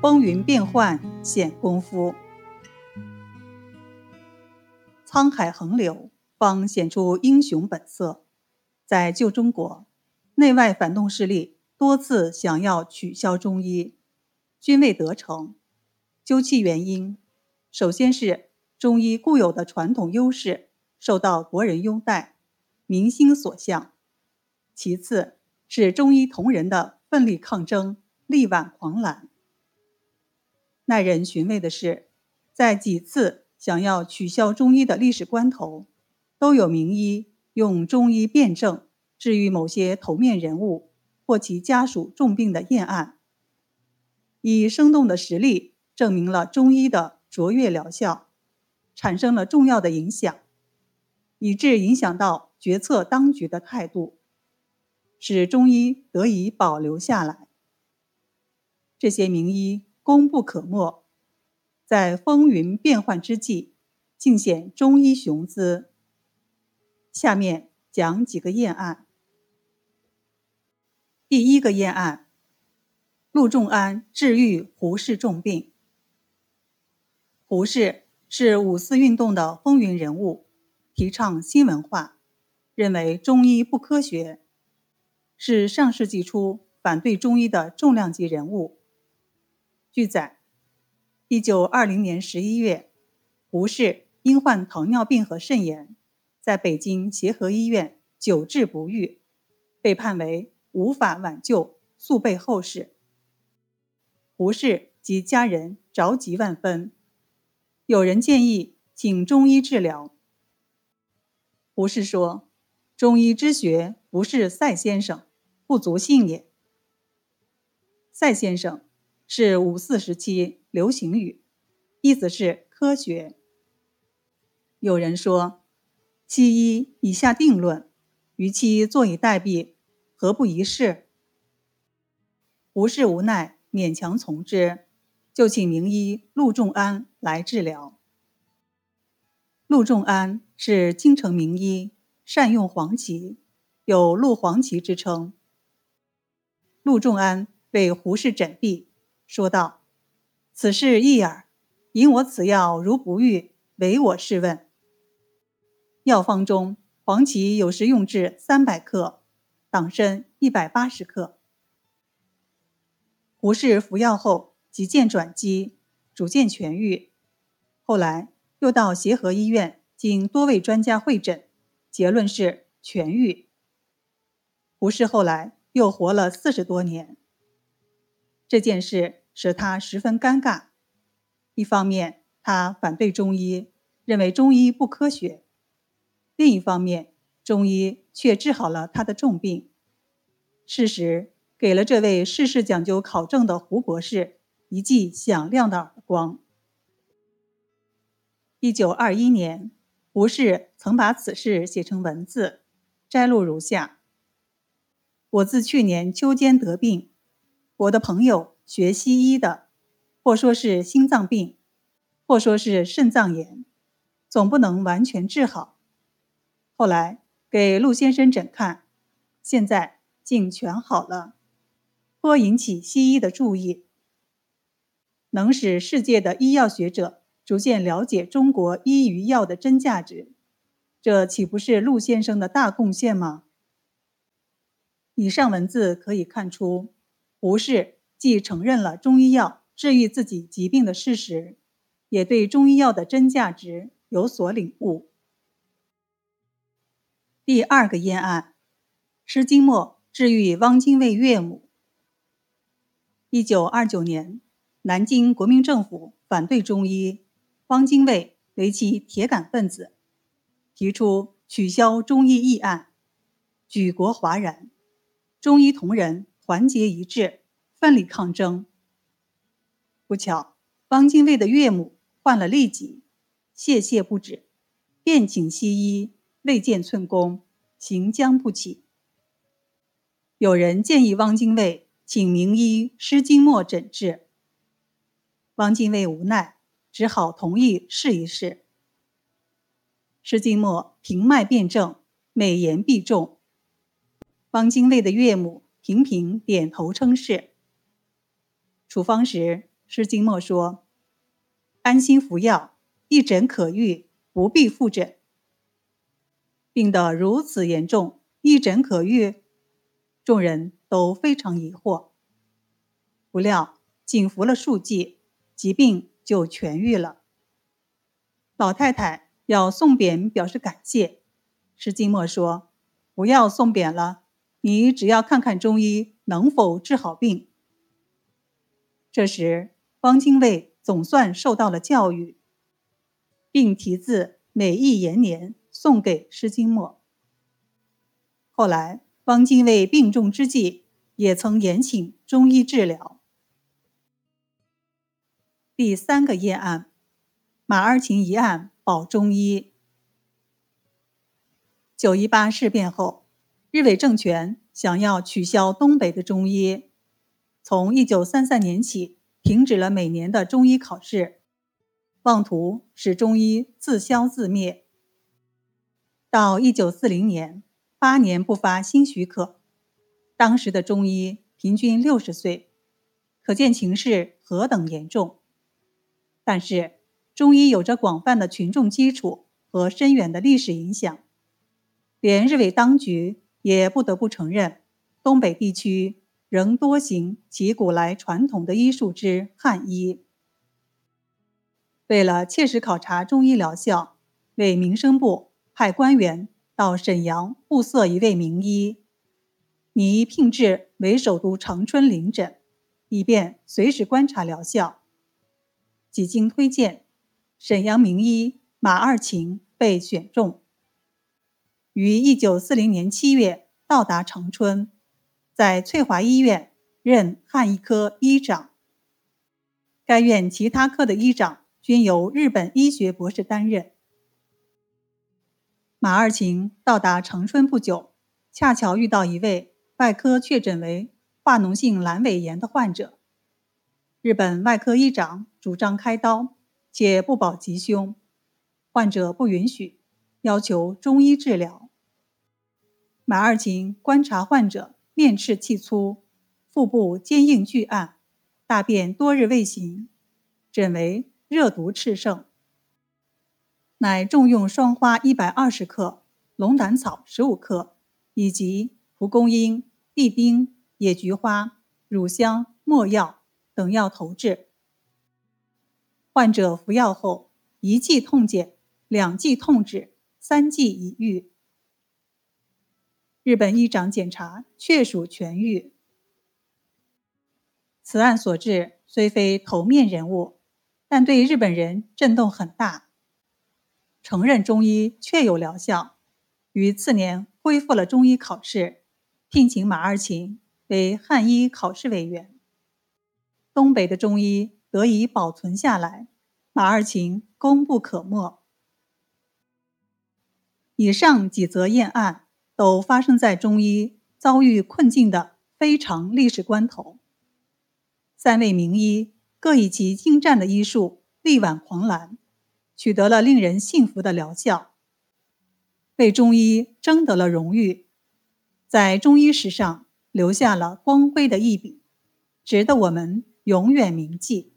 风云变幻显功夫。沧海横流，方显出英雄本色。在旧中国，内外反动势力多次想要取消中医，均未得成。究其原因，首先是中医固有的传统优势受到国人拥戴，民心所向；其次是中医同仁的奋力抗争，力挽狂澜。耐人寻味的是，在几次想要取消中医的历史关头，都有名医用中医辩证治愈某些头面人物或其家属重病的验案，以生动的实例证明了中医的卓越疗效，产生了重要的影响，以致影响到决策当局的态度，使中医得以保留下来。这些名医。功不可没，在风云变幻之际，尽显中医雄姿。下面讲几个验案。第一个验案：陆仲安治愈胡适重病。胡适是五四运动的风云人物，提倡新文化，认为中医不科学，是上世纪初反对中医的重量级人物。据载，一九二零年十一月，胡适因患糖尿病和肾炎，在北京协和医院久治不愈，被判为无法挽救，速备后事。胡适及家人着急万分，有人建议请中医治疗。胡适说：“中医之学不是赛先生，不足信也。”赛先生。是五四时期流行语，意思是科学。有人说，西医已下定论，与其坐以待毙，何不一试？胡适无奈，勉强从之，就请名医陆仲安来治疗。陆仲安是京城名医，善用黄芪，有“陆黄芪”之称。陆仲安为胡适诊病。说道：“此事易耳，引我此药如不愈，唯我试问。药方中黄芪有时用至三百克，党参一百八十克。胡适服药后即见转机，逐渐痊愈。后来又到协和医院，经多位专家会诊，结论是痊愈。胡适后来又活了四十多年。”这件事使他十分尴尬。一方面，他反对中医，认为中医不科学；另一方面，中医却治好了他的重病。事实给了这位事事讲究考证的胡博士一记响亮的耳光。一九二一年，胡适曾把此事写成文字，摘录如下：“我自去年秋间得病。”我的朋友学西医的，或说是心脏病，或说是肾脏炎，总不能完全治好。后来给陆先生诊看，现在竟全好了，颇引起西医的注意，能使世界的医药学者逐渐了解中国医与药的真价值，这岂不是陆先生的大贡献吗？以上文字可以看出。胡适既承认了中医药治愈自己疾病的事实，也对中医药的真价值有所领悟。第二个验案，施金墨治愈汪精卫岳母。一九二九年，南京国民政府反对中医，汪精卫为其铁杆分子，提出取消中医议案，举国哗然，中医同仁。团结一致，奋力抗争。不巧，汪精卫的岳母患了痢疾，泻泻不止，遍请西医，未见寸功，行将不起。有人建议汪精卫请名医施金墨诊治，汪精卫无奈，只好同意试一试。施金墨平脉辨证，美言必中。汪精卫的岳母。频频点头称是。处方时，施金墨说：“安心服药，一诊可愈，不必复诊。”病得如此严重，一诊可愈？众人都非常疑惑。不料仅服了数剂，疾病就痊愈了。老太太要送匾表示感谢，施金墨说：“不要送匾了，你只要看看中医能否治好病。”这时，汪精卫总算受到了教育，并题字“美意延年”送给施金墨。后来，汪精卫病重之际，也曾延请中医治疗。第三个验案，马二琴一案保中医。九一八事变后，日伪政权想要取消东北的中医。从一九三三年起，停止了每年的中医考试，妄图使中医自消自灭。到一九四零年，八年不发新许可，当时的中医平均六十岁，可见情势何等严重。但是，中医有着广泛的群众基础和深远的历史影响，连日伪当局也不得不承认，东北地区。仍多行其古来传统的医术之汉医。为了切实考察中医疗效，为民生部派官员到沈阳物色一位名医，拟聘至为首都长春临诊，以便随时观察疗效。几经推荐，沈阳名医马二勤被选中，于一九四零年七月到达长春。在翠华医院任汉医科医长。该院其他科的医长均由日本医学博士担任。马二琴到达长春不久，恰巧遇到一位外科确诊为化脓性阑尾炎的患者。日本外科医长主张开刀，且不保吉凶，患者不允许，要求中医治疗。马二琴观察患者。面赤气粗，腹部坚硬巨暗，大便多日未行，诊为热毒炽盛，乃重用双花一百二十克、龙胆草十五克，以及蒲公英、地丁、野菊花、乳香、没药等药投治。患者服药后，一剂痛减，两剂痛止，三剂已愈。日本医长检查确属痊愈。此案所致虽非头面人物，但对日本人震动很大。承认中医确有疗效，于次年恢复了中医考试，聘请马二琴为汉医考试委员。东北的中医得以保存下来，马二琴功不可没。以上几则验案。都发生在中医遭遇困境的非常历史关头。三位名医各以其精湛的医术力挽狂澜，取得了令人信服的疗效，为中医争得了荣誉，在中医史上留下了光辉的一笔，值得我们永远铭记。